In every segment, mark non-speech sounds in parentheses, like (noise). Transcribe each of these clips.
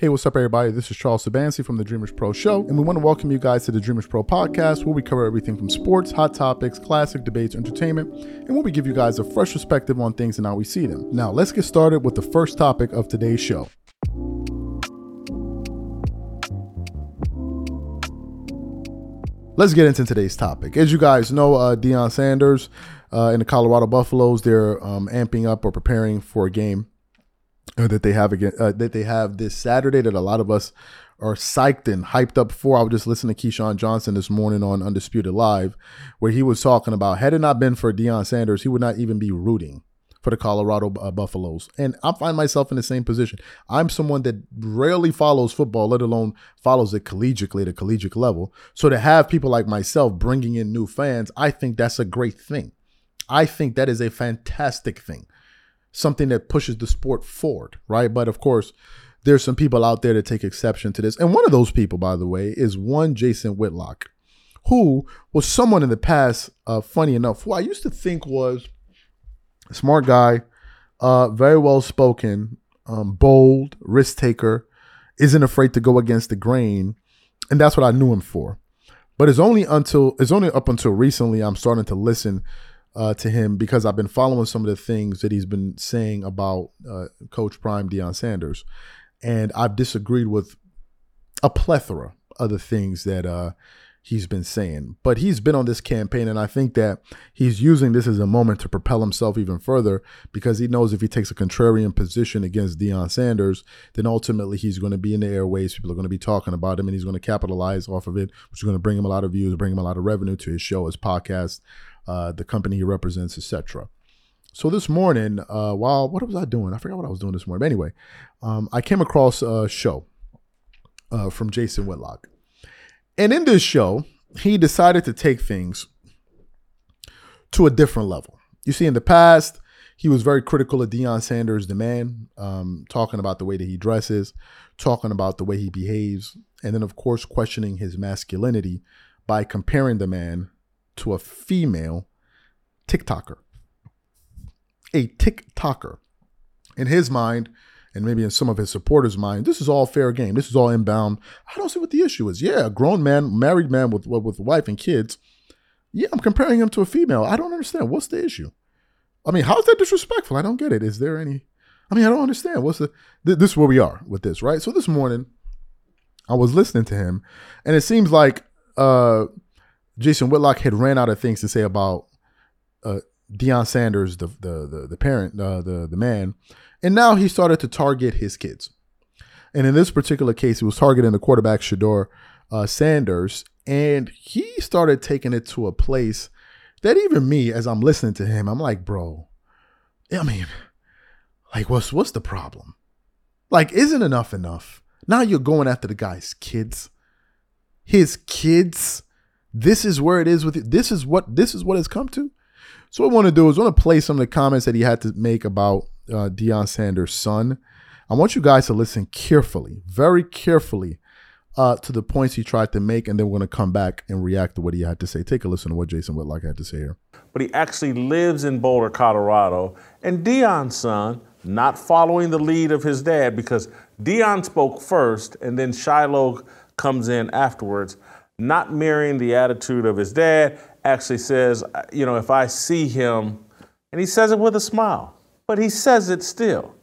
Hey, what's up, everybody? This is Charles Sabansi from the Dreamers Pro Show, and we want to welcome you guys to the Dreamers Pro podcast, where we cover everything from sports, hot topics, classic debates, entertainment, and where we give you guys a fresh perspective on things and how we see them. Now, let's get started with the first topic of today's show. Let's get into today's topic. As you guys know, uh, Deion Sanders uh, in the Colorado Buffaloes, they're um, amping up or preparing for a game uh, that they have again uh, that they have this Saturday that a lot of us are psyched and hyped up for. I was just listening to Keyshawn Johnson this morning on Undisputed Live, where he was talking about had it not been for Deion Sanders, he would not even be rooting for the Colorado uh, Buffaloes. And I find myself in the same position. I'm someone that rarely follows football, let alone follows it collegiately at a collegiate level. So to have people like myself bringing in new fans, I think that's a great thing. I think that is a fantastic thing something that pushes the sport forward, right? But of course, there's some people out there that take exception to this. And one of those people, by the way, is one Jason Whitlock, who was someone in the past, uh, funny enough, who I used to think was a smart guy, uh, very well spoken, um, bold, risk taker, isn't afraid to go against the grain. And that's what I knew him for. But it's only until it's only up until recently I'm starting to listen uh, to him because I've been following some of the things that he's been saying about uh, Coach Prime Deion Sanders, and I've disagreed with a plethora of the things that uh, he's been saying. But he's been on this campaign, and I think that he's using this as a moment to propel himself even further because he knows if he takes a contrarian position against Deion Sanders, then ultimately he's going to be in the airways. People are going to be talking about him, and he's going to capitalize off of it, which is going to bring him a lot of views, bring him a lot of revenue to his show, his podcast, uh, the company he represents, etc. So this morning, uh, while what was I doing? I forgot what I was doing this morning. But anyway, um, I came across a show uh, from Jason Whitlock, and in this show, he decided to take things to a different level. You see, in the past, he was very critical of Deion Sanders, the man, um, talking about the way that he dresses, talking about the way he behaves, and then, of course, questioning his masculinity by comparing the man to a female TikToker. A TikToker. In his mind, and maybe in some of his supporters' mind, this is all fair game. This is all inbound. I don't see what the issue is. Yeah, a grown man, married man with with wife and kids. Yeah, I'm comparing him to a female. I don't understand. What's the issue? I mean, how's that disrespectful? I don't get it. Is there any? I mean, I don't understand. What's the? Th- this is where we are with this, right? So this morning, I was listening to him, and it seems like uh, Jason Whitlock had ran out of things to say about uh, Deion Sanders, the the the, the parent, uh, the the man, and now he started to target his kids. And in this particular case, he was targeting the quarterback Shedeur uh, Sanders, and he started taking it to a place that even me, as I'm listening to him, I'm like, bro, I mean, like, what's what's the problem? Like, isn't enough enough? Now you're going after the guy's kids, his kids this is where it is with it. This is what this is what it's come to. So what I want to do is I want to play some of the comments that he had to make about uh, Deion Sanders' son. I want you guys to listen carefully, very carefully, uh, to the points he tried to make, and then we're going to come back and react to what he had to say. Take a listen to what Jason Whitlock had to say here. But he actually lives in Boulder, Colorado, and Deion's son, not following the lead of his dad, because Deion spoke first, and then Shiloh comes in afterwards not mirroring the attitude of his dad, actually says, you know, if I see him, and he says it with a smile, but he says it still.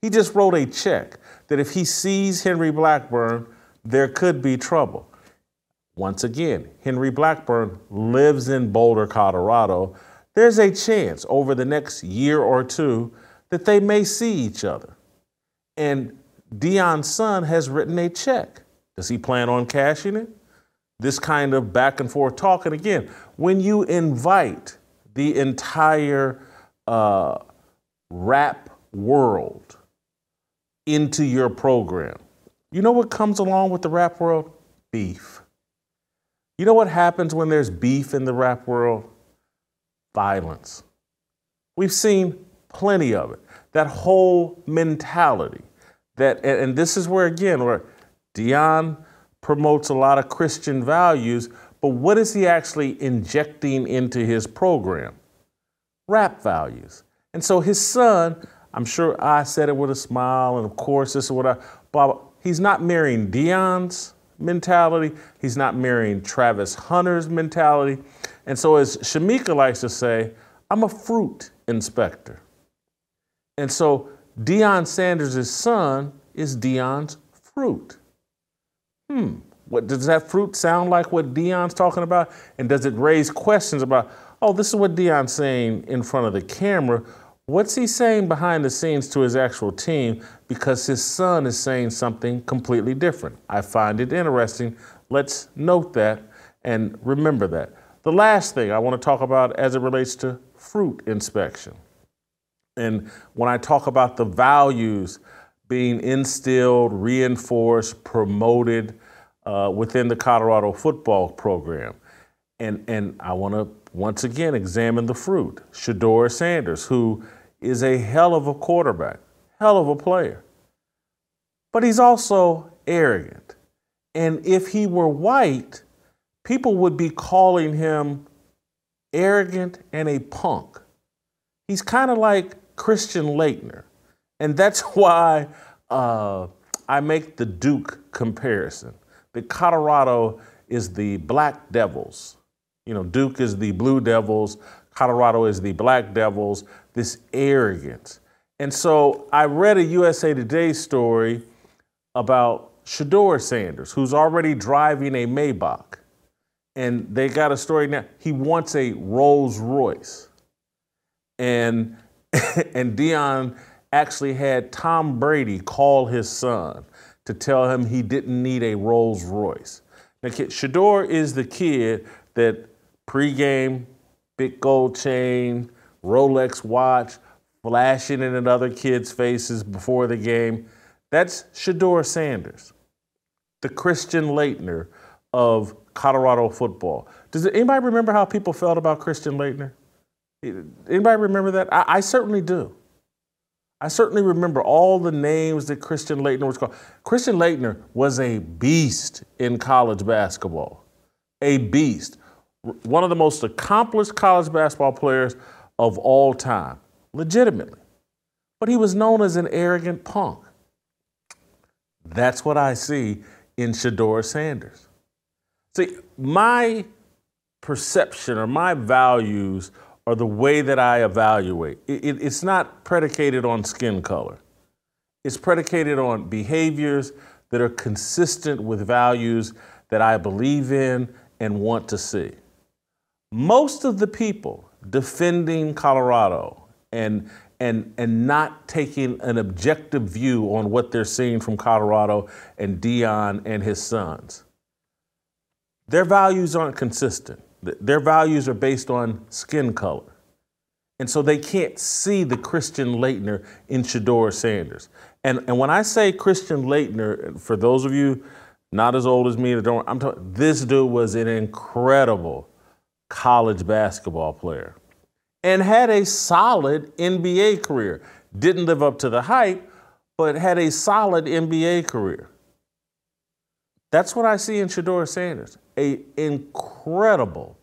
He just wrote a check that if he sees Henry Blackburn, there could be trouble. Once again, Henry Blackburn lives in Boulder, Colorado. There's a chance over the next year or two that they may see each other. And Deion's son has written a check. Does he plan on cashing it? This kind of back and forth talk. And again, when you invite the entire uh, rap world into your program, you know what comes along with the rap world? Beef. You know what happens when there's beef in the rap world? Violence. We've seen plenty of it. That whole mentality that, and this is where again, where Deion promotes a lot of Christian values, but what is he actually injecting into his program? Rap values. And so his son, I'm sure I said it with a smile, and of course, this is what I, blah, blah. he's not marrying Deion's mentality. He's not marrying Travis Hunter's mentality. And so, as Shamika likes to say, I'm a fruit inspector. And so, Deion Sanders' son is Deion's fruit. Hmm, what does that fruit sound like what Deion's talking about? And does it raise questions about, oh, this is what Deion's saying in front of the camera? What's he saying behind the scenes to his actual team? Because his son is saying something completely different. I find it interesting. Let's note that and remember that. The last thing I want to talk about as it relates to fruit inspection. And when I talk about the values being instilled, reinforced, promoted uh, within the Colorado football program. And, and I want to once again examine the fruit. Shedeur Sanders, who is a hell of a quarterback, hell of a player. But he's also arrogant. And if he were white, people would be calling him arrogant and a punk. He's kind of like Christian Laettner. And that's (laughs) why uh, I make the Duke comparison. That Colorado is the Black Devils. You know, Duke is the Blue Devils, Colorado is the Black Devils, this arrogance. And so I read a USA Today story about Shedeur Sanders, who's already driving a Maybach. And they got a story now. He wants a Rolls Royce. And (laughs) and Deion actually had Tom Brady call his son to tell him he didn't need a Rolls Royce. Now, Shedeur is the kid that pregame, big gold chain, Rolex watch, flashing in other kids' faces before the game. That's Shedeur Sanders, the Christian Laettner of Colorado football. Does anybody remember how people felt about Christian Laettner? Anybody remember that? I, I certainly do. I certainly remember all the names that Christian Laettner was called. Christian Laettner was a beast in college basketball, a beast. One of the most accomplished college basketball players of all time, legitimately. But he was known as an arrogant punk. That's what I see in Shedeur Sanders. See, my perception or my values or the way that I evaluate. It, it, it's not predicated on skin color. It's predicated on behaviors that are consistent with values that I believe in and want to see. Most of the people defending Colorado and and and not taking an objective view on what they're seeing from Colorado and Deion and his sons. Their values aren't consistent. Their values are based on skin color. And so they can't see the Christian Laettner in Shedeur Sanders. And, and when I say Christian Laettner, for those of you not as old as me that don't, I'm talking, this dude was an incredible college basketball player and had a solid NBA career. Didn't live up to the hype, but had a solid NBA career. That's what I see in Shedeur Sanders a incredible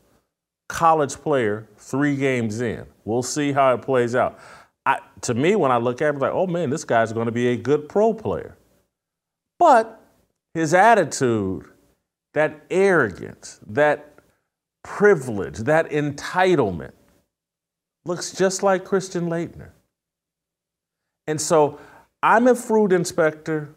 college player three games in. We'll see how it plays out. I, to me, when I look at him, like, oh man, this guy's going to be a good pro player. But his attitude, that arrogance, that privilege, that entitlement, looks just like Christian Laettner. And so I'm a fruit inspector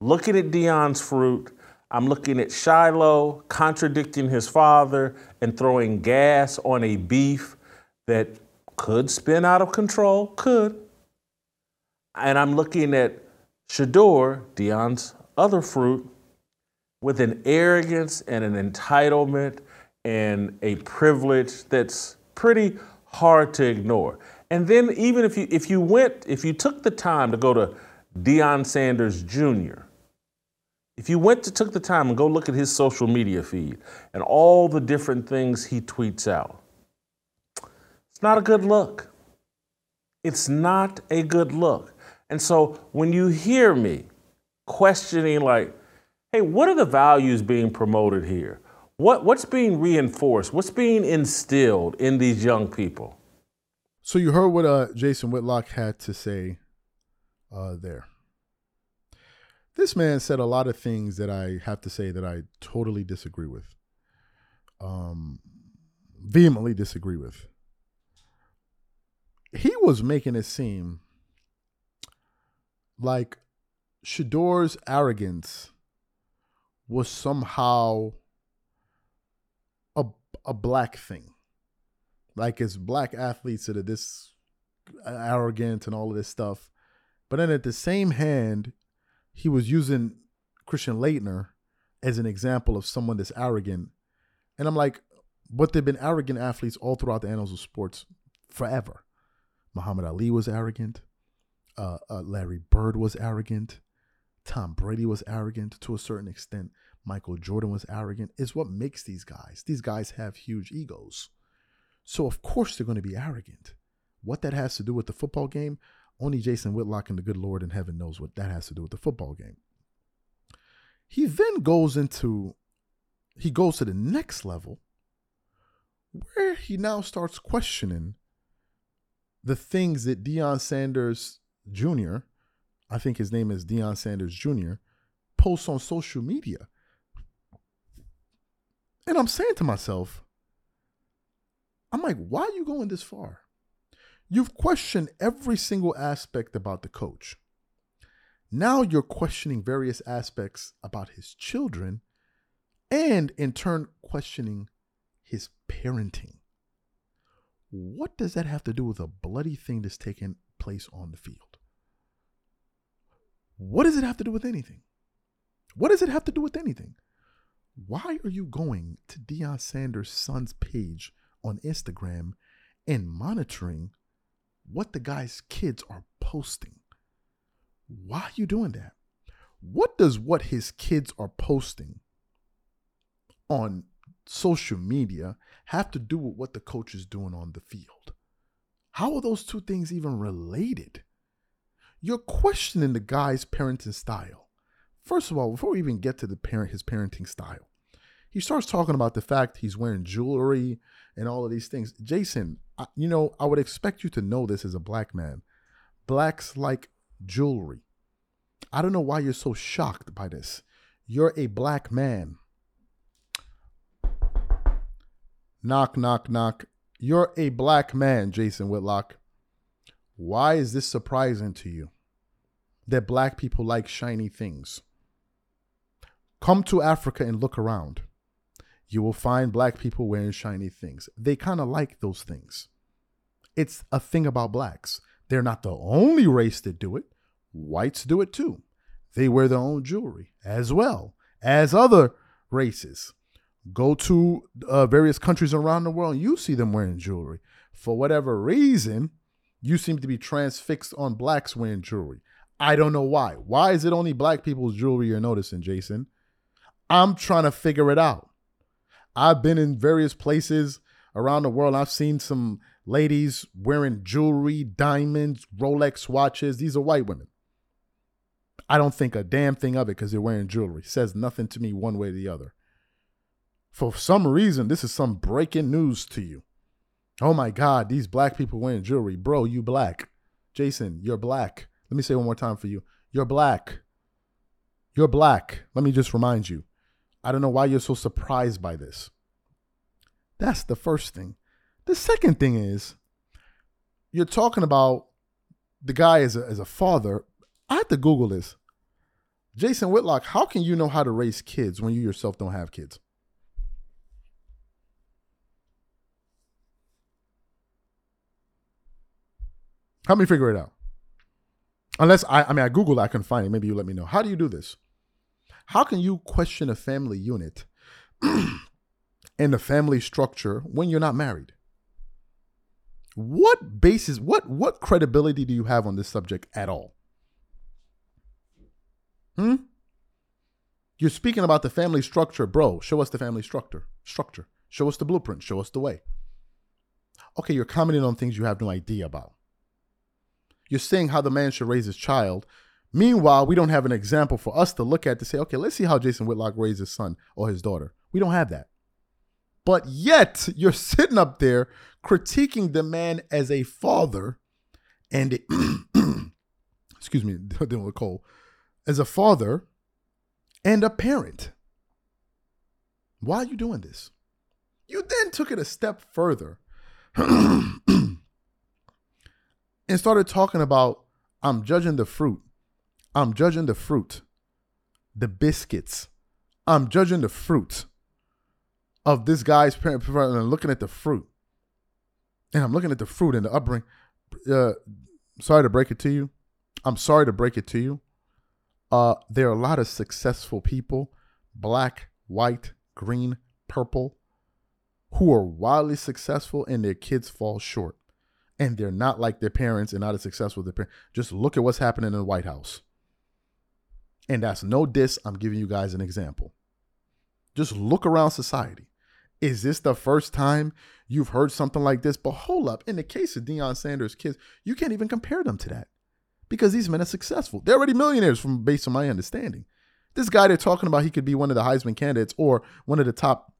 looking at Deion's fruit I'm looking at Shiloh contradicting his father and throwing gas on a beef that could spin out of control, could. And I'm looking at Shedeur, Deion's other fruit, with an arrogance and an entitlement and a privilege that's pretty hard to ignore. And then even if you if you went, if you took the time to go to Deion Sanders Jr., if you went to took the time and go look at his social media feed and all the different things he tweets out, it's not a good look. It's not a good look. And so when you hear me questioning, like, hey, what are the values being promoted here? What, what's being reinforced? What's being instilled in these young people? So you heard what uh, Jason Whitlock had to say uh, there. This man said a lot of things that I have to say that I totally disagree with. Um, vehemently disagree with. He was making it seem like Shedeur's arrogance was somehow a a black thing. Like it's black athletes that are this arrogant and all of this stuff. But then at the same hand, he was using Christian Laettner as an example of someone that's arrogant. And I'm like, but they've been arrogant athletes all throughout the annals of sports forever. Muhammad Ali was arrogant. Uh, uh, Larry Bird was arrogant. Tom Brady was arrogant to a certain extent. Michael Jordan was arrogant. Is what makes these guys. These guys have huge egos. So, of course, they're going to be arrogant. What that has to do with the football game, only Jason Whitlock and the good Lord in heaven knows what that has to do with the football game. He then goes into, he goes to the next level where he now starts questioning the things that Deion Sanders Jr., I think his name is Deion Sanders Jr., posts on social media. And I'm saying to myself, I'm like, why are you going this far? You've questioned every single aspect about the coach. Now you're questioning various aspects about his children and in turn questioning his parenting. What does that have to do with a bloody thing that's taking place on the field? What does it have to do with anything? What does it have to do with anything? Why are you going to Deion Sanders' son's page on Instagram and monitoring what the guy's kids are posting. Why are you doing that? What does what his kids are posting on social media have to do with what the coach is doing on the field? How are those two things even related? You're questioning the guy's parenting style. First of all, before we even get to the parent his parenting style, he starts talking about the fact he's wearing jewelry and all of these things. Jason, You know, I would expect you to know this as a black man. Blacks like jewelry. I don't know why you're so shocked by this. You're a black man. Knock, knock, knock. You're a black man, Jason Whitlock. Why is this surprising to you? That black people like shiny things. Come to Africa and look around you will find black people wearing shiny things. They kind of like those things. It's a thing about blacks. They're not the only race that do it. Whites do it too. They wear their own jewelry as well as other races. Go to uh, various countries around the world, you see them wearing jewelry. For whatever reason, you seem to be transfixed on blacks wearing jewelry. I don't know why. Why is it only black people's jewelry you're noticing, Jason? I'm trying to figure it out. I've been in various places around the world. I've seen some ladies wearing jewelry, diamonds, Rolex watches. These are white women. I don't think a damn thing of it because they're wearing jewelry. says nothing to me one way or the other. For some reason, this is some breaking news to you. Oh my God, these black people wearing jewelry. Bro, you black. Jason, you're black. Let me say one more time for you. You're black. You're black. Let me just remind you. I don't know why you're so surprised by this. That's the first thing. The second thing is you're talking about the guy as a, as a father. I had to Google this. Jason Whitlock, how can you know how to raise kids when you yourself don't have kids? Help me figure it out. Unless I, I mean, I Googled, I can find it. Maybe you let me know. How do you do this? How can you question a family unit (clears throat) and the family structure when you're not married? What basis, what what credibility do you have on this subject at all? Hmm? You're speaking about the family structure, bro. Show us the family structure. Structure. Show us the blueprint. Show us the way. Okay, you're commenting on things you have no idea about. You're saying how the man should raise his child Meanwhile, we don't have an example for us to look at to say, okay, let's see how Jason Whitlock raised his son or his daughter. We don't have that. But yet, (laughs) you're sitting up there critiquing the man as a father and, (clears throat) excuse me, (laughs) dealing with cold. as a father and a parent. Why are you doing this? You then took it a step further (clears throat) and started talking about I'm judging the fruit. I'm judging the fruit, the biscuits. I'm judging the fruit of this guy's parent and looking at the fruit. And I'm looking at the fruit and the upbringing. Uh, sorry to break it to you. I'm sorry to break it to you. Uh, there are a lot of successful people, black, white, green, purple, who are wildly successful and their kids fall short. And they're not like their parents and not as successful as their parents. Just look at what's happening in the White House. And that's no diss. I'm giving you guys an example. Just look around society. Is this the first time you've heard something like this? But hold up. In the case of Deion Sanders' kids, you can't even compare them to that because these men are successful. They're already millionaires from based on my understanding. This guy they're talking about, he could be one of the Heisman candidates or one of the top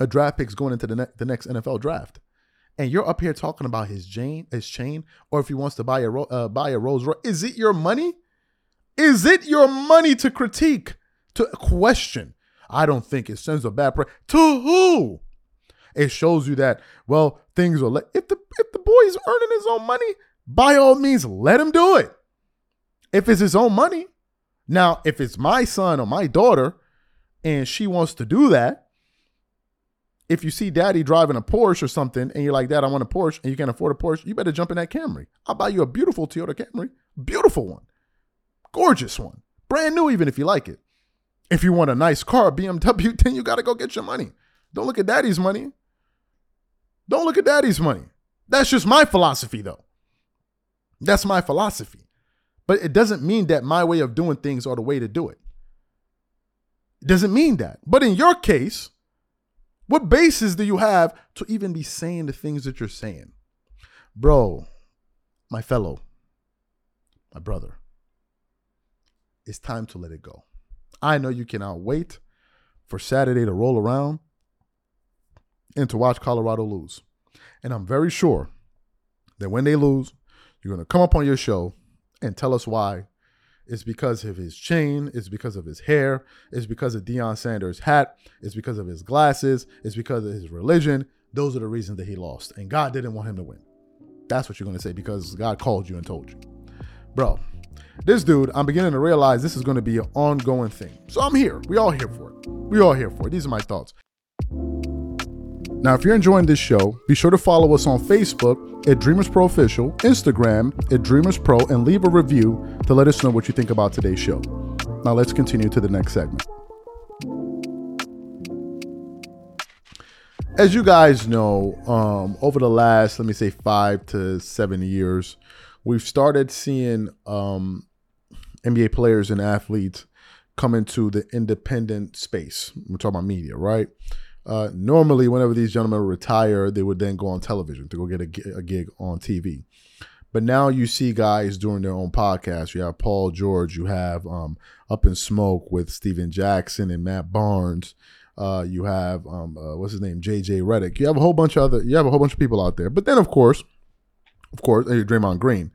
uh, draft picks going into the, ne- the next NFL draft. And you're up here talking about his chain, his chain, or if he wants to buy a uh, buy a Rolls Royce. Is it your money? Is it your money to critique, to question? I don't think it sends a bad press to who. It shows you that well things are. Le- if the if the boy is earning his own money, by all means, let him do it. If it's his own money. Now, if it's my son or my daughter and she wants to do that, if you see daddy driving a Porsche or something and you're like, Dad, I want a Porsche and you can't afford a Porsche, you better jump in that Camry. I'll buy you a beautiful Toyota Camry, beautiful one, gorgeous one, brand new, even if you like it. If you want a nice car, BMW, (laughs) then you got to go get your money. Don't look at daddy's money. Don't look at daddy's money. That's just my philosophy, though. That's my philosophy. But it doesn't mean that my way of doing things are the way to do it. It doesn't mean that. But in your case, what basis do you have to even be saying the things that you're saying? Bro, my fellow, my brother, it's time to let it go. I know you cannot wait for Saturday to roll around and to watch Colorado lose. And I'm very sure that when they lose, you're going to come up on your show and tell us why. It's because of his chain. It's because of his hair. It's because of Deion Sanders' hat. It's because of his glasses. It's because of his religion. Those are the reasons that he lost. And God didn't want him to win. That's what you're going to say because God called you and told you. Bro, this dude, I'm beginning to realize this is going to be an ongoing thing. So I'm here. We all here for it. We all here for it. These are my thoughts. Now, if you're enjoying this show, be sure to follow us on Facebook at Dreamers Pro Official, Instagram at Dreamers Pro, and leave a review to let us know what you think about today's show. Now, let's continue to the next segment. As you guys know, um, over the last, let me say, five to seven years, we've started seeing um, NBA players and athletes come into the independent space. We're talking about media, right? Uh, normally, whenever these gentlemen retire, they would then go on television to go get a, a gig on TV. But now you see guys doing their own podcasts. You have Paul George. You have um, Up in Smoke with Stephen Jackson and Matt Barnes. Uh, you have um, uh, what's his name, JJ Redick. You have a whole bunch of other. You have a whole bunch of people out there. But then, of course, of course, Draymond Green,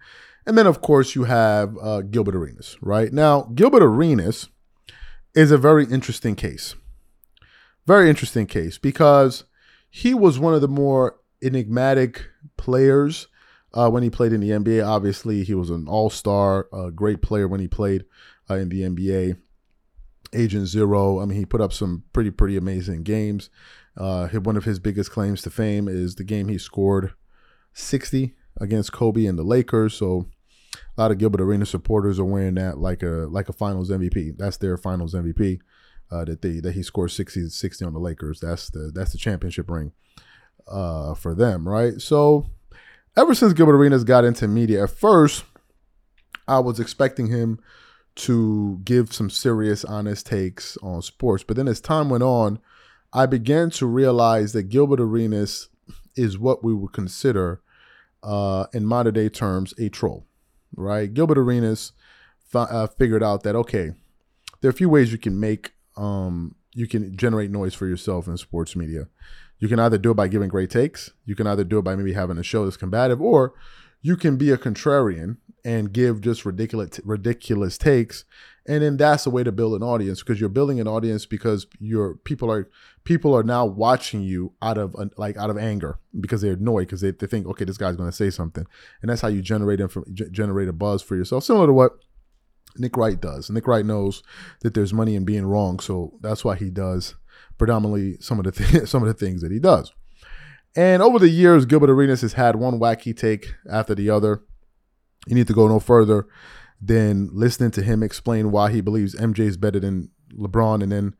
and then of course you have uh, Gilbert Arenas. Right now, Gilbert Arenas is a very interesting case very interesting case because he was one of the more enigmatic players uh, when he played in the NBA. Obviously, he was an all star, a great player when he played uh, in the NBA. Agent Zero. I mean, he put up some pretty, pretty amazing games. Uh, one of his biggest claims to fame is the game he scored 60 against Kobe and the Lakers. So a lot of Gilbert Arena supporters are wearing that like a like a Finals MVP. That's their Finals MVP uh, that they that he scored 60 60 on the Lakers. That's the that's the championship ring uh, for them, right? So ever since Gilbert Arenas got into media, at first I was expecting him to give some serious, honest takes on sports, but then as time went on, I began to realize that Gilbert Arenas is what we would consider, uh, in modern day terms, a troll, right? Gilbert Arenas f- uh, figured out that okay, there are a few ways you can make um, you can generate noise for yourself in sports media. You can either do it by giving great takes, you can either do it by maybe having a show that's combative, or you can be a contrarian and give just ridiculous ridiculous takes and then that's the way to build an audience because you're building an audience because your people are people are now watching you out of like out of anger because they're annoyed because they, they think okay this guy's going to say something. And that's how you generate inf- generate a buzz for yourself similar to what Nick Wright does. Nick Wright knows that there's money in being wrong so that's why he does predominantly some of the th- (laughs) some of the things that he does. And over the years Gilbert Arenas has had one wacky take after the other. You need to go no further than listening to him explain why he believes MJ is better than LeBron, and then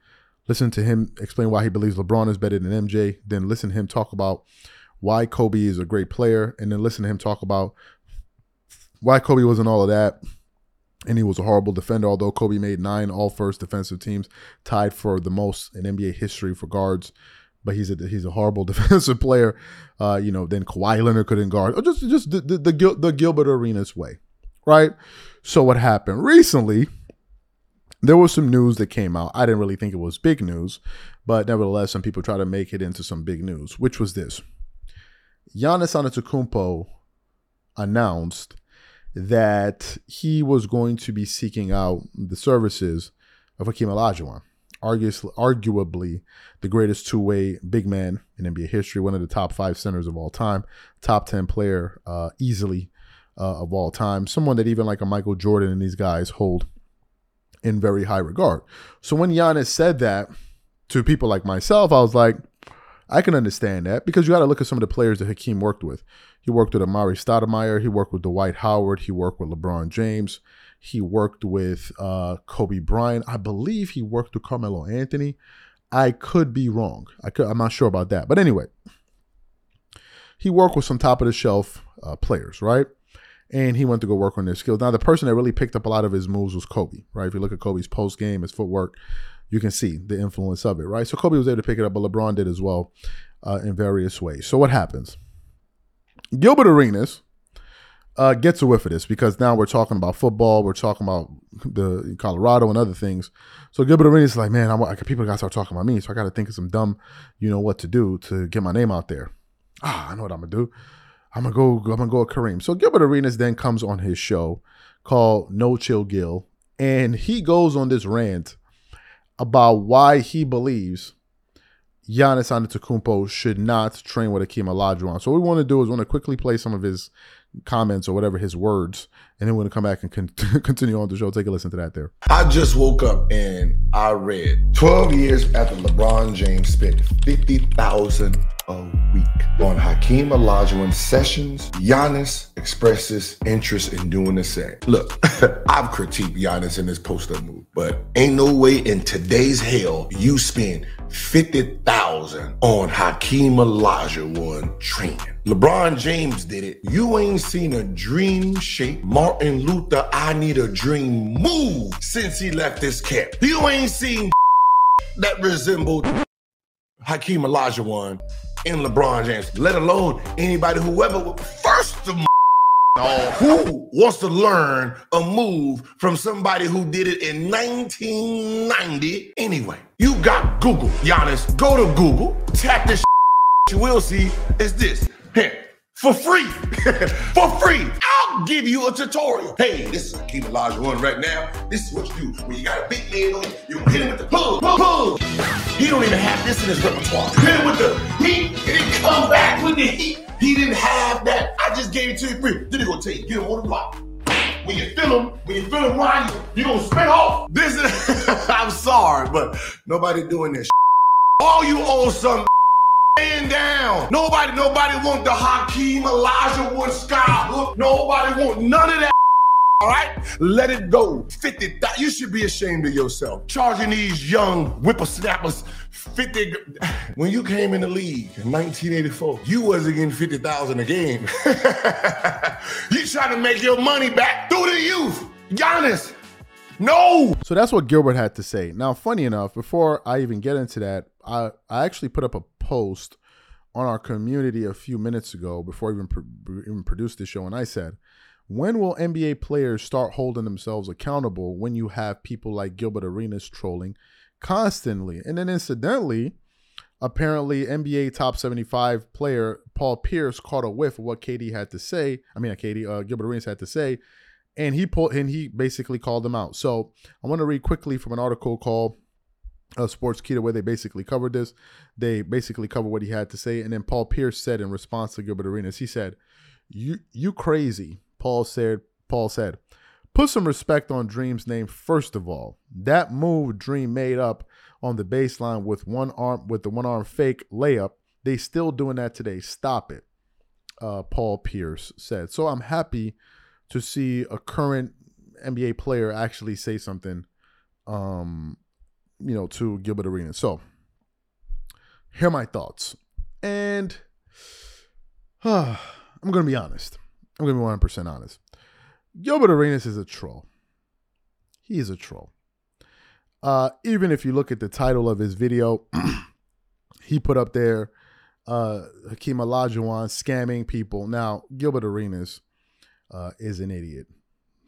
listen to him explain why he believes LeBron is better than MJ. Then listen to him talk about why Kobe is a great player, and then listen to him talk about why Kobe wasn't all of that. And he was a horrible defender, although Kobe made nine all first defensive teams, tied for the most in NBA history for guards. But he's a he's a horrible (laughs) defensive player. Uh, you know, then Kawhi Leonard couldn't guard. Or just just the the, the, the Gilbert Arenas way, right? So what happened recently? There was some news that came out. I didn't really think it was big news, but nevertheless, some people try to make it into some big news, which was this: Giannis Antetokounmpo announced that he was going to be seeking out the services of Hakeem Olajuwon, arguably the greatest two-way big man in NBA history, one of the top five centers of all time, top ten player uh, easily uh, of all time, someone that even like a Michael Jordan and these guys hold in very high regard. So when Giannis said that to people like myself, I was like, I can understand that because you got to look at some of the players that Hakeem worked with. He worked with Amar'e Stoudemire. He worked with Dwight Howard. He worked with LeBron James. He worked with uh, Kobe Bryant. I believe he worked with Carmelo Anthony. I could be wrong. I could, I'm not sure about that. But anyway, he worked with some top of the shelf uh, players, right? And he went to go work on their skills. Now, the person that really picked up a lot of his moves was Kobe, right? If you look at Kobe's post game, his footwork, you can see the influence of it, right? So Kobe was able to pick it up, but LeBron did as well uh, in various ways. So what happens? Gilbert Arenas uh, gets a whiff of this because now we're talking about football, we're talking about the Colorado and other things. So Gilbert Arenas is like, man, I'm, people got to start talking about me, so I got to think of some dumb, you know, what to do to get my name out there. Ah, I know what I'm gonna do. I'm gonna go. I'm gonna go with Kareem. So Gilbert Arenas then comes on his show called No Chill Gil, and he goes on this rant about why he believes Giannis Antetokounmpo should not train with Hakeem Olajuwon. So what we want to do is we want to quickly play some of his comments or whatever his words, and then we're gonna come back and con- (laughs) continue on the show. Take a listen to that there. I just woke up and I read 12 years after LeBron James spent 50,000 a week on Hakeem Olajuwon sessions. Giannis expresses interest in doing the same. Look, (laughs) I've critiqued Giannis in this post-up move, but ain't no way in today's hell you spend 50,000 on Hakeem Olajuwon training. LeBron James did it. You ain't seen a dream shape Martin Luther I need a dream move since he left this camp. You ain't seen (laughs) that resembled Hakeem Olajuwon in LeBron James, let alone anybody whoever first of (laughs) all, who wants to learn a move from somebody who did it in 1990 anyway? You got Google, Giannis. Go to Google, tap this. (laughs) You will see is this. Here, for free. (laughs) for free. I'll give you a tutorial. Hey, this is Hakeem Olajuwon right now. This is what you do. When you got a big man on you, you hit him with the plug, plug, plug. He don't even have this in his repertoire. Hit him with the heat, and then come back with the heat. He didn't have that. I just gave it to you free. Then he gonna tell you, get him on the block. When you feel him, when you feel him riding, you gonna spin off. This is, (laughs) I'm sorry, but nobody doing this. All you son laying down. Nobody, nobody want the Hakeem Olajuwon sky hook. Nobody want none of that. All right, let it go. 50, you should be ashamed of yourself. Charging these young whippersnappers 50. (sighs) When you came in the league in 1984, you wasn't getting 50,000 a game. (laughs) you trying to make your money back through the youth. Giannis, no. So that's what Gilbert had to say. Now, funny enough, before I even get into that, I, I actually put up a post on our community a few minutes ago before I even, even produced this show, and I said, when will NBA players start holding themselves accountable when you have people like Gilbert Arenas trolling constantly? And then incidentally, apparently NBA top 75 player Paul Pierce caught a whiff of what KD had to say. I mean, KD, uh, Gilbert Arenas had to say. and he pulled and he basically called them out. So I want to read quickly from an article called uh, Sportskeeda where they basically covered this. They basically covered what he had to say, and then Paul Pierce said in response to Gilbert Arenas, he said, "You you crazy." Paul said. Paul said, "Put some respect on Dream's name first of all. That move Dream made up on the baseline with one arm with the one arm fake layup. They still doing that today. Stop it." Uh, Paul Pierce said. So I'm happy to see a current NBA player actually say something, um, you know, to Gilbert Arenas. So, here are my thoughts, and uh, (sighs) I'm gonna be honest. I'm gonna be 100 percent honest. Gilbert Arenas is a troll. He is a troll. Uh, even if you look at the title of his video, (clears throat) he put up there uh, Hakeem Olajuwon scamming people. Now, Gilbert Arenas uh, is an idiot.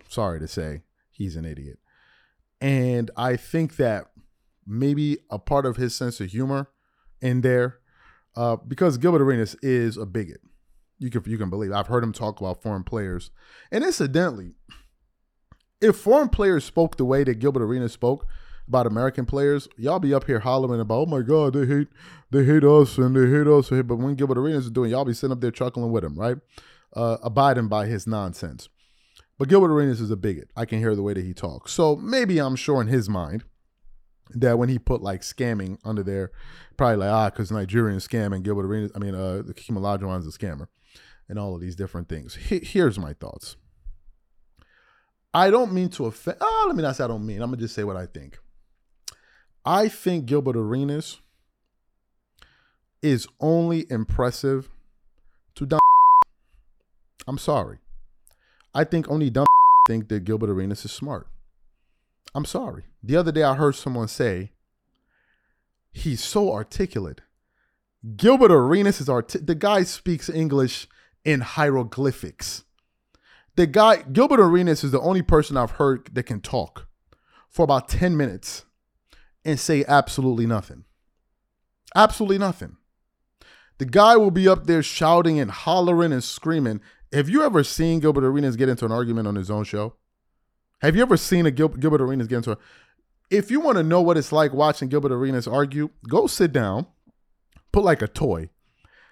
Sorry to say, he's an idiot. And I think that maybe a part of his sense of humor in there, uh, because Gilbert Arenas is a bigot. You can you can believe. I've heard him talk about foreign players, and incidentally, if foreign players spoke the way that Gilbert Arenas spoke about American players, y'all be up here hollering about, oh my God, they hate they hate us and they hate us. But when Gilbert Arenas is doing, y'all be sitting up there chuckling with him, right? Uh, abiding by his nonsense. But Gilbert Arenas is a bigot. I can hear the way that he talks. So maybe I'm sure in his mind that when he put like scamming under there, probably like, ah, because Nigerian scamming, Gilbert Arenas, I mean, uh, Hakeem Olajuwon's a scammer and all of these different things. He, here's my thoughts. I don't mean to offend. Oh, let me not say I don't mean. I'm to just say what I think. I think Gilbert Arenas is only impressive to dumb. (laughs) I'm sorry. I think only dumb (laughs) think that Gilbert Arenas is smart. I'm sorry. The other day I heard someone say he's so articulate. Gilbert Arenas is art. The guy speaks English in hieroglyphics. The guy Gilbert Arenas is the only person I've heard that can talk for about 10 minutes and say absolutely nothing. Absolutely nothing. The guy will be up there shouting and hollering and screaming. Have you ever seen Gilbert Arenas get into an argument on his own show? Have you ever seen a Gil- Gilbert Arenas get into a if you want to know what it's like watching Gilbert Arenas argue, go sit down, put like a toy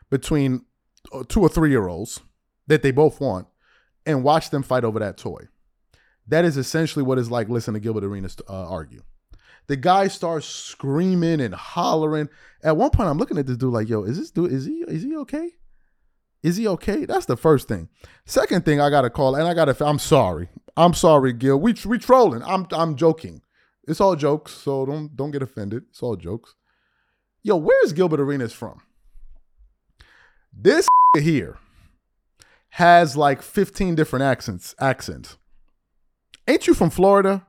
between uh, two or three year olds that they both want, and watch them fight over that toy. That is essentially what it's like listening to Gilbert Arenas uh, argue. The guy starts screaming and hollering. At one point, I'm looking at this dude like, "Yo, is this dude? Is he? Is he okay? Is he okay?" That's the first thing. Second thing, I gotta call, and I gotta. I'm sorry. I'm sorry, Gil. We we trolling. I'm I'm joking. It's all jokes, so don't don't get offended. It's all jokes. Yo, where's Gilbert Arenas from? This (laughs) here has like 15 different accents. Accents. Ain't you from Florida?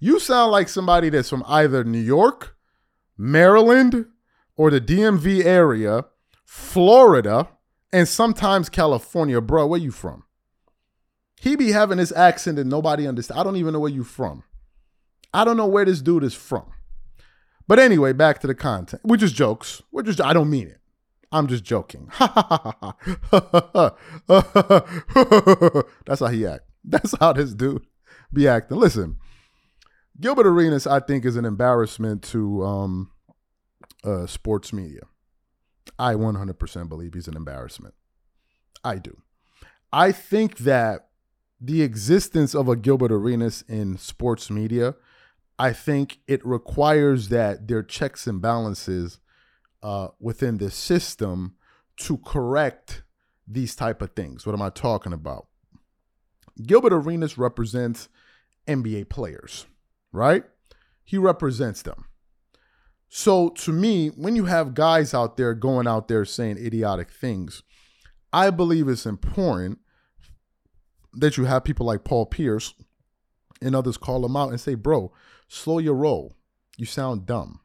You sound like somebody that's from either New York, Maryland, or the DMV area, Florida, and sometimes California. Bro, where you from? He be having this accent that nobody understands. I don't even know where you from. I don't know where this dude is from. But anyway, back to the content. We're just jokes. We're just I don't mean it. I'm just joking. (laughs) That's how he act. (laughs) That's how this dude be acting. Listen, Gilbert Arenas, I think, is an embarrassment to um, uh, sports media. I 100% believe he's an embarrassment. I do. I think that the existence of a Gilbert Arenas in sports media, I think it requires that there are checks and balances uh, within the system to correct these type of things. What am I talking about? Gilbert Arenas represents NBA players right? He represents them. So to me, when you have guys out there going out there saying idiotic things, I believe it's important that you have people like Paul Pierce and others call them out and say, bro, slow your roll. You sound dumb.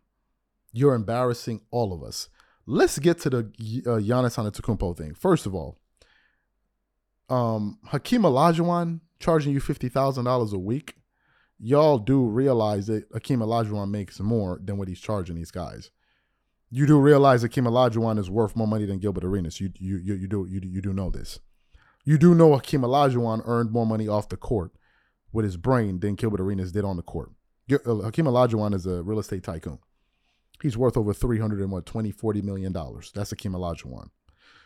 You're embarrassing all of us. Let's get to the uh, Giannis Antetokounmpo thing. First of all, um, Hakeem Olajuwon charging you fifty thousand dollars a week y'all do realize that Hakeem Olajuwon makes more than what he's charging these guys. You do realize Hakeem Olajuwon is worth more money than Gilbert Arenas. You you you, you do you, you do know this. You do know Hakeem Olajuwon earned more money off the court with his brain than Gilbert Arenas did on the court. Uh, Hakeem Olajuwon is a real estate tycoon. He's worth over 300 and what, 20, 40 million dollars. That's Hakeem Olajuwon.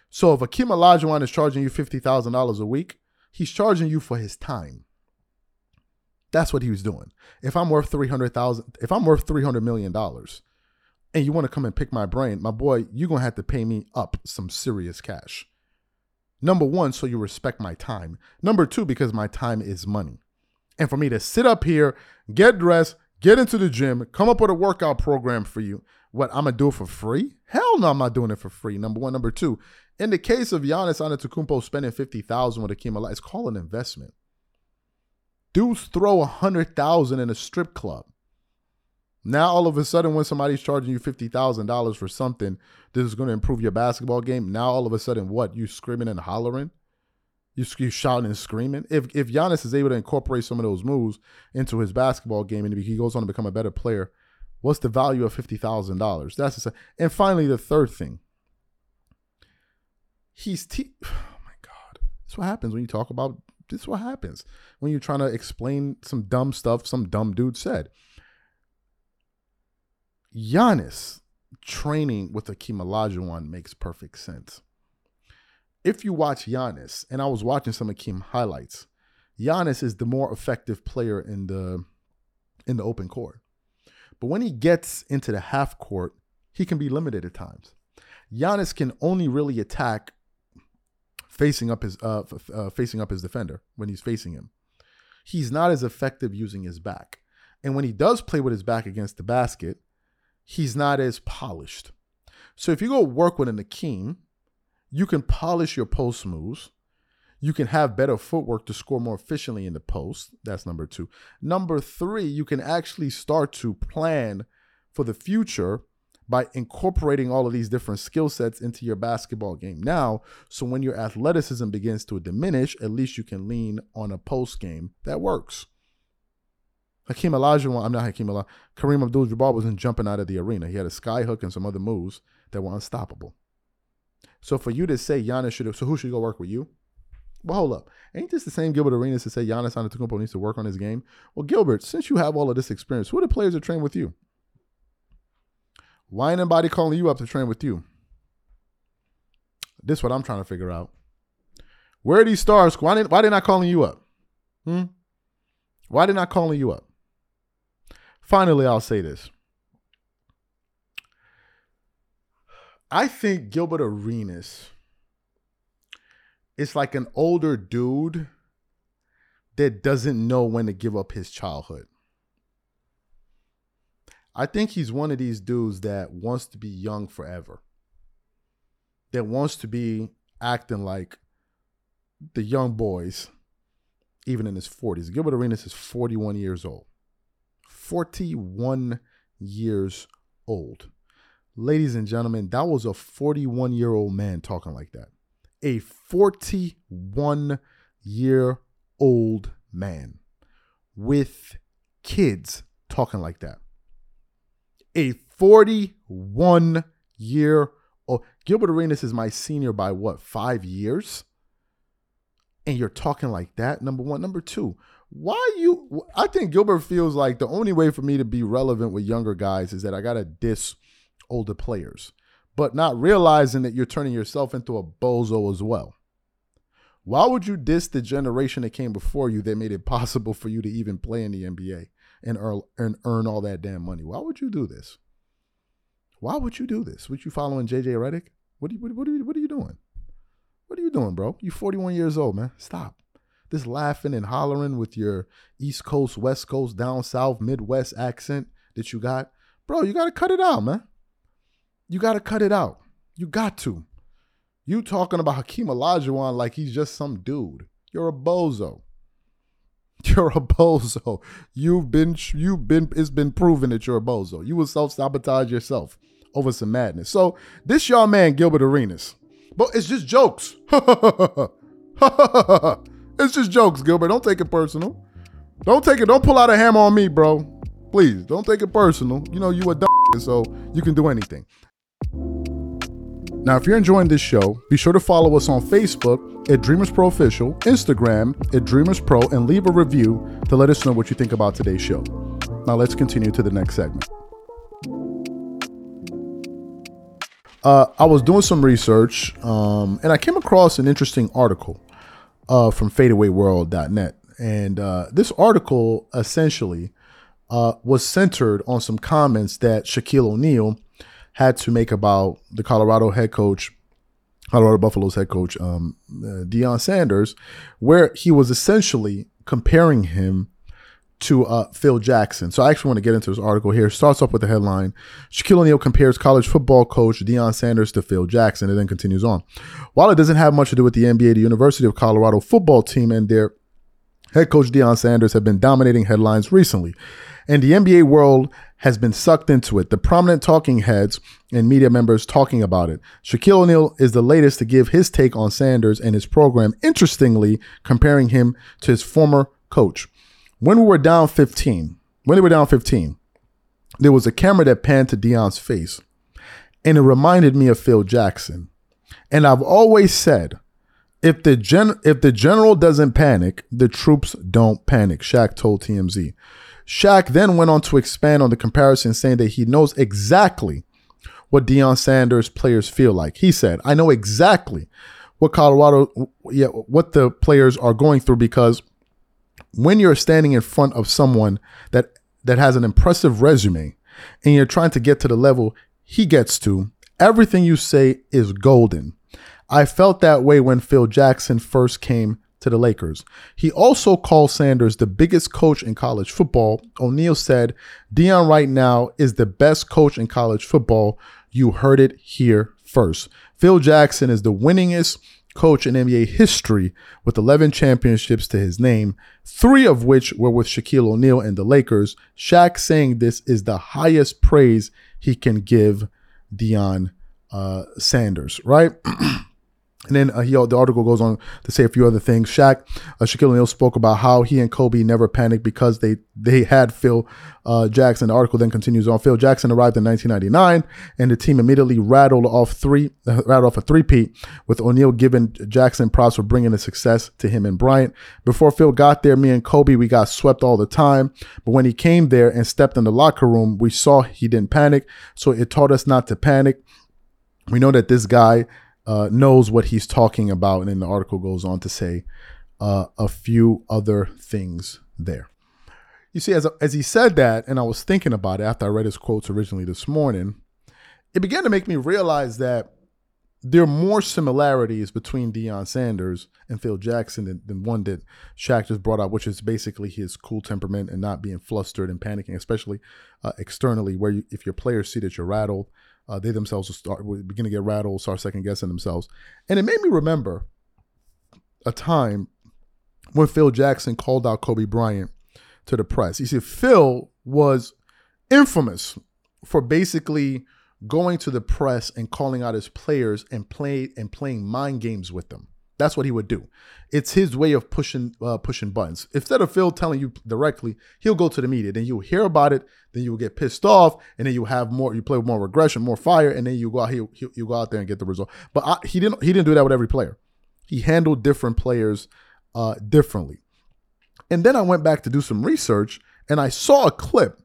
So if Hakeem Olajuwon is charging you $50,000 a week, he's charging you for his time. That's what he was doing. If I'm worth 300,000, if I'm worth 300 million dollars and you want to come and pick my brain, my boy, you're going to have to pay me up some serious cash. Number 1, so you respect my time. Number 2, because my time is money. And for me to sit up here, get dressed, get into the gym, come up with a workout program for you, what I'm gonna do it for free? Hell no, I'm not doing it for free. Number one, number two. In the case of Giannis Antetokounmpo spending fifty thousand with Hakeem Allah, it's called an investment. Dudes throw a hundred thousand in a strip club. Now all of a sudden, when somebody's charging you fifty thousand dollars for something this is going to improve your basketball game, now all of a sudden, what you screaming and hollering? You, you shouting and screaming. If if Giannis is able to incorporate some of those moves into his basketball game and he goes on to become a better player, what's the value of fifty thousand dollars? That's a, and finally the third thing. He's te- (sighs) oh my god, that's what happens when you talk about. This is what happens when you're trying to explain some dumb stuff some dumb dude said. Giannis training with Hakeem Olajuwon makes perfect sense if you watch Giannis, and I was watching some Hakeem highlights, Giannis is the more effective player in the in the open court. But when he gets into the half court, he can be limited at times. Giannis can only really attack facing up his uh, uh, facing up his defender when he's facing him. He's not as effective using his back. And when he does play with his back against the basket, he's not as polished. So if you go work with an Hakeem, you can polish your post moves. You can have better footwork to score more efficiently in the post. That's number two. Number three, you can actually start to plan for the future by incorporating all of these different skill sets into your basketball game now. So when your athleticism begins to diminish, at least you can lean on a post game that works. Hakeem Olajuwon, I'm not Hakeem Olajuwon, Kareem Abdul-Jabbar wasn't jumping out of the arena. He had a sky hook and some other moves that were unstoppable. So for you to say Giannis should, so who should go work with you? Well, hold up. Ain't this the same Gilbert Arenas to say Giannis Antetokounmpo needs to work on his game? Well, Gilbert, since you have all of this experience, who are the players that train with you? Why ain't anybody calling you up to train with you? This is what I'm trying to figure out. Where are these stars? Why didn't why they not calling you up? Hmm? Why they not calling you up? Finally, I'll say this. I think Gilbert Arenas is like an older dude that doesn't know when to give up his childhood. I think he's one of these dudes that wants to be young forever. That wants to be acting like the young boys, even in his 40s. Gilbert Arenas is 41 years old. 41 years old. Ladies and gentlemen, that was a 41 year old man talking like that. A 41 year old man with kids talking like that. A 41 year old. Gilbert Arenas is my senior by what, five years? And you're talking like that, number one. Number two, why you I think Gilbert feels like the only way for me to be relevant with younger guys is that I gotta diss older players, but not realizing that you're turning yourself into a bozo as well. Why would you diss the generation that came before you that made it (laughs) possible for you to even play in the NBA and earn, and earn all that damn money? Why would you do this? Why would you do this? Would you following JJ Redick? What are you, what, are you, what are you doing? What are you doing, bro? You're 41 years old, man. Stop. This laughing and hollering with your East Coast, West Coast, down South, Midwest accent that you got. Bro, you got to cut it out, man. You got to cut it out. You got to. You talking about Hakeem Olajuwon like he's just some dude. You're a bozo. (laughs) You're a bozo. You've been you've been it's been proven that you're a bozo. You will self-sabotage yourself over some madness. So this y'all man Gilbert Arenas. But it's just jokes. (laughs) it's just jokes, Gilbert. Don't take it personal. Don't take it, don't pull out a hammer on me, bro. Please, don't take it personal. You know you a so you can do anything. Now, if you're enjoying this show, be sure to follow us on Facebook at Dreamers Pro Official, Instagram at Dreamers Pro, and leave a review to let us know what you think about today's show. Now, let's continue to the next segment. Uh, I was doing some research um, and I came across an interesting article uh, from fadeawayworld.net. And uh, this article essentially uh, was centered on some comments that Shaquille O'Neal had to make about the Colorado head coach, Colorado Buffaloes head coach, um, uh, Deion Sanders, where he was essentially comparing him to uh, Phil Jackson. So I actually want to get into this article here. Starts off with the headline Shaquille O'Neal compares college football coach Deion Sanders to Phil Jackson, and then continues on. While it doesn't have much to do with the NBA, the University of Colorado football team and their head coach Deion Sanders have been dominating headlines recently. And the NBA world has been sucked into it. The prominent talking heads and media members talking about it. Shaquille O'Neal is the latest to give his take on Sanders and his program, interestingly, comparing him to his former coach. When we were down 15, when they were down 15, there was a camera that panned to Deion's face, and it reminded me of Phil Jackson. And I've always said, if the gen if the general doesn't panic, the troops don't panic. Shaq told TMZ. Shaq then went on to expand on the comparison, saying that he knows exactly what Deion Sanders players feel like. He said, "I know exactly what Colorado, yeah, what the players are going through because when you're standing in front of someone that that has an impressive resume and you're trying to get to the level he gets to, everything you say is golden. I felt that way when Phil Jackson first came to the Lakers. He also called Sanders the biggest coach in college football. O'Neal said, Deion right now is the best coach in college football. You heard it here first. Phil Jackson is the winningest coach in NBA history with 11 championships to his name, three of which were with Shaquille O'Neal and the Lakers. Shaq saying this is the highest praise he can give Deion uh, Sanders, right? (clears throat) And then uh, he, the article goes on to say a few other things. Shaq, uh, Shaquille O'Neal spoke about how he and Kobe never panicked because they they had Phil uh, Jackson. The article then continues on. Phil Jackson arrived in 1999, and the team immediately rattled off three, (laughs) rattled off a three-peat, with O'Neal giving Jackson props for bringing the success to him and Bryant. Before Phil got there, me and Kobe, we got swept all the time. But when he came there and stepped in the locker room, we saw he didn't panic. So it taught us not to panic. We know that this guy uh, knows what he's talking about. And then the article goes on to say uh, a few other things there. You see, as, as he said that, and I was thinking about it after I read his quotes originally this morning, it began to make me realize that there are more similarities between Deion Sanders and Phil Jackson than, than, one that Shaq just brought up, which is basically his cool temperament and not being flustered and panicking, especially uh, externally, where you, if your players see that you're rattled, uh, they themselves will start will begin to get rattled, start second guessing themselves, and it made me remember a time when Phil Jackson called out Kobe Bryant to the press. You see, Phil was infamous for basically going to the press and calling out his players and play and playing mind games with them. That's what he would do. It's his way of pushing uh, pushing buttons. Instead of Phil telling you directly, he'll go to the media. Then you'll hear about it. Then you'll get pissed off, and then you have more. You play with more aggression, more fire, and then you go out here. You go out there and get the result. But I, he didn't. He didn't do that with every player. He handled different players uh, differently. And then I went back to do some research, and I saw a clip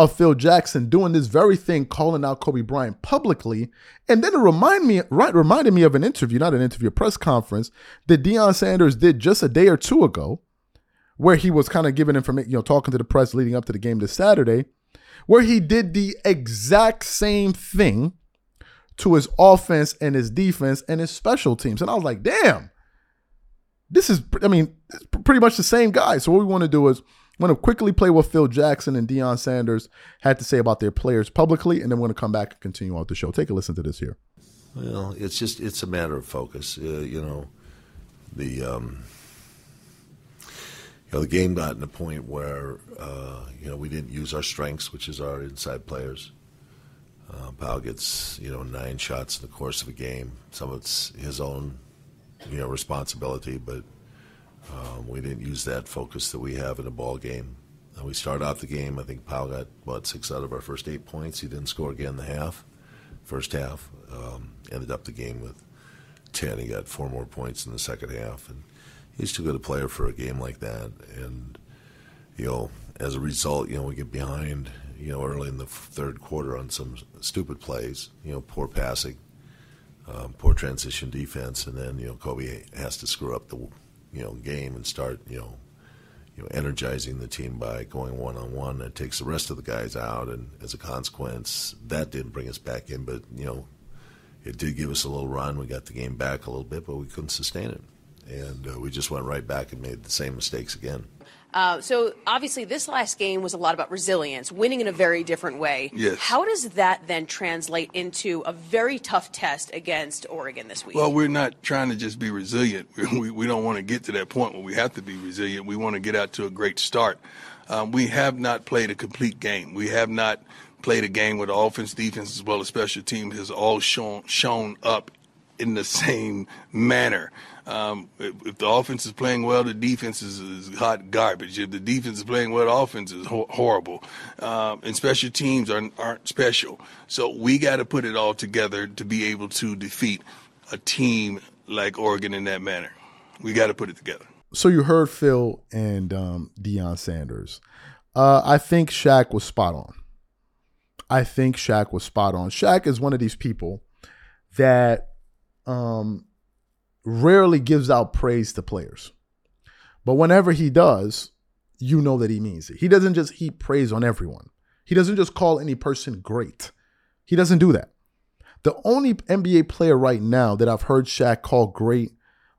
of Phil Jackson doing this very thing, calling out Kobe Bryant publicly. And then it remind me, right, reminded me of an interview, not an interview, press conference that Deion Sanders did just a day or two ago, where he was kind of giving information, you know, talking to the press leading up to the game this Saturday, where he did the exact same thing to his offense and his defense and his special teams. And I was like, damn, this is, I mean, pretty much the same guy. So what we want to do is I'm going to quickly play what Phil Jackson and Deion Sanders had to say about their players publicly, and then we're going to come back and continue on with the show. Take a listen to this here. Well, it's just it's a matter of focus. Uh, you know, the um, you know the game got to a point where uh, you know we didn't use our strengths, which is our inside players. Uh, Powell gets you know nine shots in the course of a game. Some of it's his own you know responsibility, but um, we didn't use that focus that we have in a ball game. Uh, we started out the game. I think Powell got what six out of our first eight points. He didn't score again in the half. first half. Um, ended up the game with ten. He got four more points in the second half, and he's too good a player for a game like that. And you know, as a result, you know, we get behind. You know, early in the third quarter on some stupid plays. You know, poor passing, um, poor transition defense, and then you know Kobe has to screw up the you know game and start you know you know energizing the team by going one on one. It takes the rest of the guys out, and as a consequence, that didn't bring us back in. But you know, it did give us a little run. We got the game back a little bit, but we couldn't sustain it, and uh, we just went right back and made the same mistakes again. Uh, so obviously, this last game was a lot about resilience, winning in a very different way. Yes. How does that then translate into a very tough test against Oregon this week? Well, we're not trying to just be resilient. (laughs) We, we don't want to get to that point where we have to be resilient. We want to get out to a great start. Um, we have not played a complete game. We have not played a game where the offense, defense, as well as special team has all shown shown up in the same manner. Um, if, if, the offense is playing well, the defense is, is, hot garbage. If the defense is playing well, the offense is ho- horrible. Um, and special teams aren't, aren't special. So we got to put it all together to be able to defeat a team like Oregon in that manner. We got to put it together. So you heard Phil and um, Deion Sanders. Uh, I think Shaq was spot on. I think Shaq was spot on. Shaq is one of these people that um, rarely gives out praise to players. But whenever he does, you know that he means it. He doesn't just heap praise on everyone. He doesn't just call any person great. He doesn't do that. The only NBA player right now that I've heard Shaq call great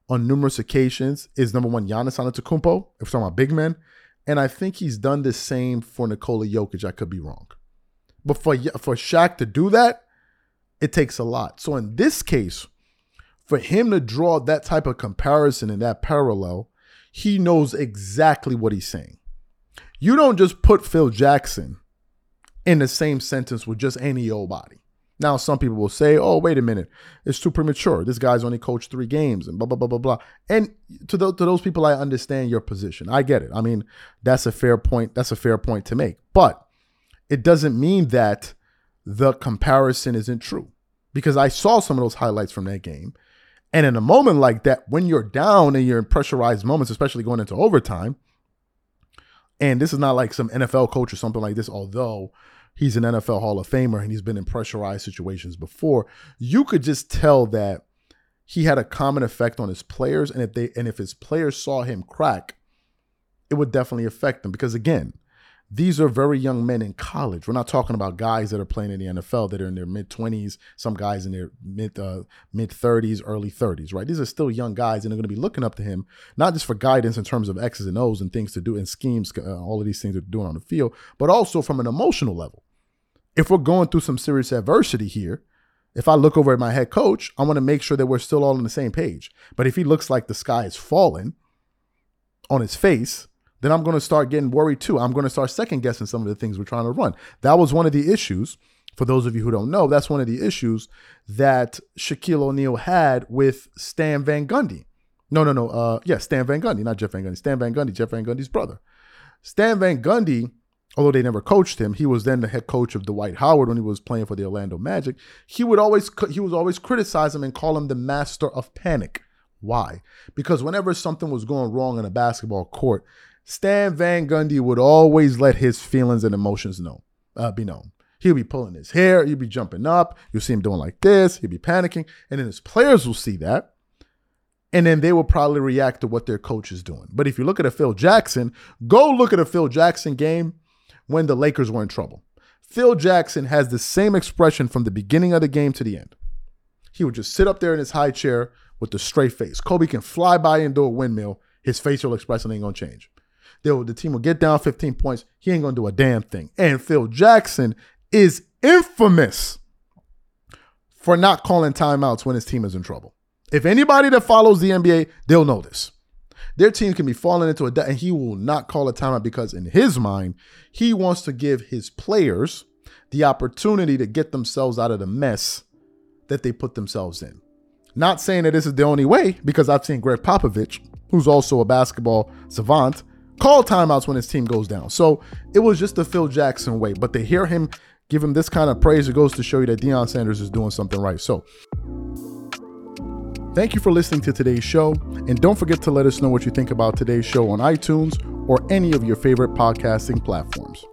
on numerous occasions is number one Giannis Antetokounmpo, if we're talking about big men, and I think he's done the same for Nikola Jokic. I could be wrong, but for for Shaq to do that, it takes a lot. So in this case, for him to draw that type of comparison and that parallel, he knows exactly what he's saying. You don't just put Phil Jackson in the same sentence with just any old body. Now, some people will say, oh, wait a minute, it's too premature. This guy's only coached three games and blah, blah, blah, blah, blah. And to, the, to those people, I understand your position. I get it. I mean, that's a fair point. That's a fair point to make. But it doesn't mean that the comparison isn't true because I saw some of those highlights from that game and in a moment like that, when you're down and you're in pressurized moments, especially going into overtime, and this is not like some NFL coach or something like this, although he's an NFL Hall of Famer and he's been in pressurized situations before, you could just tell that he had a common effect on his players. And if they and if his players saw him crack, it would definitely affect them. Because again, these are very young men in college. We're not talking about guys that are playing in the NFL that are in their mid 20s, some guys in their mid uh, mid 30s, early 30s, right? These are still young guys and they're going to be looking up to him, not just for guidance in terms of X's and O's and things to do and schemes, uh, all of these things they're doing on the field, but also from an emotional level. If we're going through some serious adversity here, if I look over at my head coach, I want to make sure that we're still all on the same page. But if he looks like the sky is falling on his face, then I'm going to start getting worried too. I'm going to start second guessing some of the things we're trying to run. That was one of the issues. For those of you who don't know, that's one of the issues that Shaquille O'Neal had with Stan Van Gundy. No, no, no. Uh, yeah, Stan Van Gundy, not Jeff Van Gundy. Stan Van Gundy, Jeff Van Gundy's brother. Stan Van Gundy, although they never coached him, he was then the head coach of Dwight Howard when he was playing for the Orlando Magic. He would always he was always criticize him and call him the master of panic. Why? Because whenever something was going wrong in a basketball court, Stan Van Gundy would always let his feelings and emotions know, uh, be known. He'll be pulling his hair, he'll be jumping up, you'll see him doing like this, he'll be panicking, and then his players will see that. And then they will probably react to what their coach is doing. But if you look at a Phil Jackson, go look at a Phil Jackson game when the Lakers were in trouble. Phil Jackson has the same expression from the beginning of the game to the end. He would just sit up there in his high chair with a straight face. Kobe can fly by and do a windmill. His facial expression ain't gonna change. They'll, the team will get down 15 points. He ain't going to do a damn thing. And Phil Jackson is infamous for not calling timeouts when his team is in trouble. If anybody that follows the NBA, they'll know this. Their team can be falling into a debt, and he will not call a timeout because, in his mind, he wants to give his players the opportunity to get themselves out of the mess that they put themselves in. Not saying that this is the only way, because I've seen Gregg Popovich, who's also a basketball savant, call timeouts when his team goes down. So it was just the Phil Jackson way. But to hear him give him this kind of praise, it goes to show you that Deion Sanders is doing something right. So, thank you for listening to today's show. And don't forget to let us know what you think about today's show on iTunes or any of your favorite podcasting platforms.